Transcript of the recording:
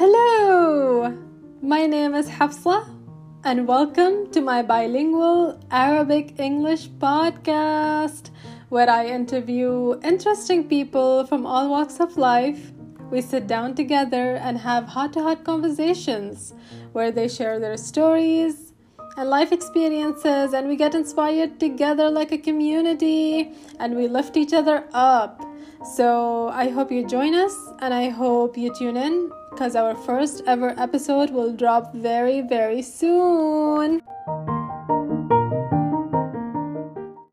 Hello, my name is Hafsa, and welcome to my bilingual Arabic English podcast where I interview interesting people from all walks of life. We sit down together and have heart to heart conversations where they share their stories and life experiences, and we get inspired together like a community and we lift each other up. So I hope you join us and I hope you tune in because our first ever episode will drop very, very soon.